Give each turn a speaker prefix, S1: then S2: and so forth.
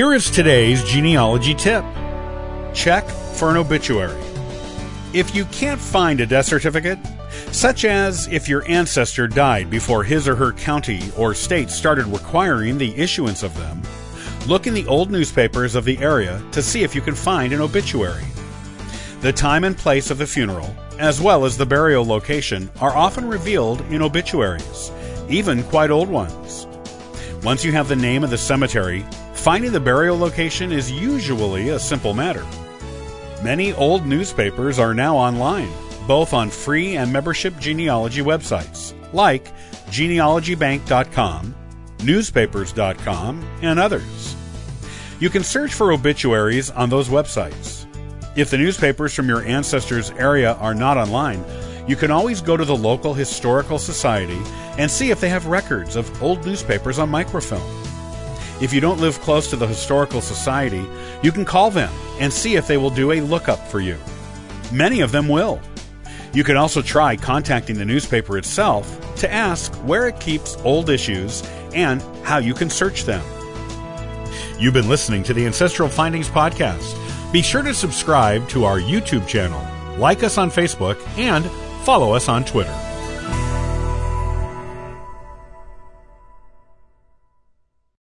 S1: Here is today's genealogy tip check for an obituary. If you can't find a death certificate, such as if your ancestor died before his or her county or state started requiring the issuance of them, look in the old newspapers of the area to see if you can find an obituary. The time and place of the funeral, as well as the burial location, are often revealed in obituaries, even quite old ones. Once you have the name of the cemetery, finding the burial location is usually a simple matter. Many old newspapers are now online, both on free and membership genealogy websites, like genealogybank.com, newspapers.com, and others. You can search for obituaries on those websites. If the newspapers from your ancestors' area are not online, you can always go to the local historical society and see if they have records of old newspapers on microfilm. If you don't live close to the historical society, you can call them and see if they will do a lookup for you. Many of them will. You can also try contacting the newspaper itself to ask where it keeps old issues and how you can search them. You've been listening to the Ancestral Findings Podcast. Be sure to subscribe to our YouTube channel, like us on Facebook, and follow us on Twitter.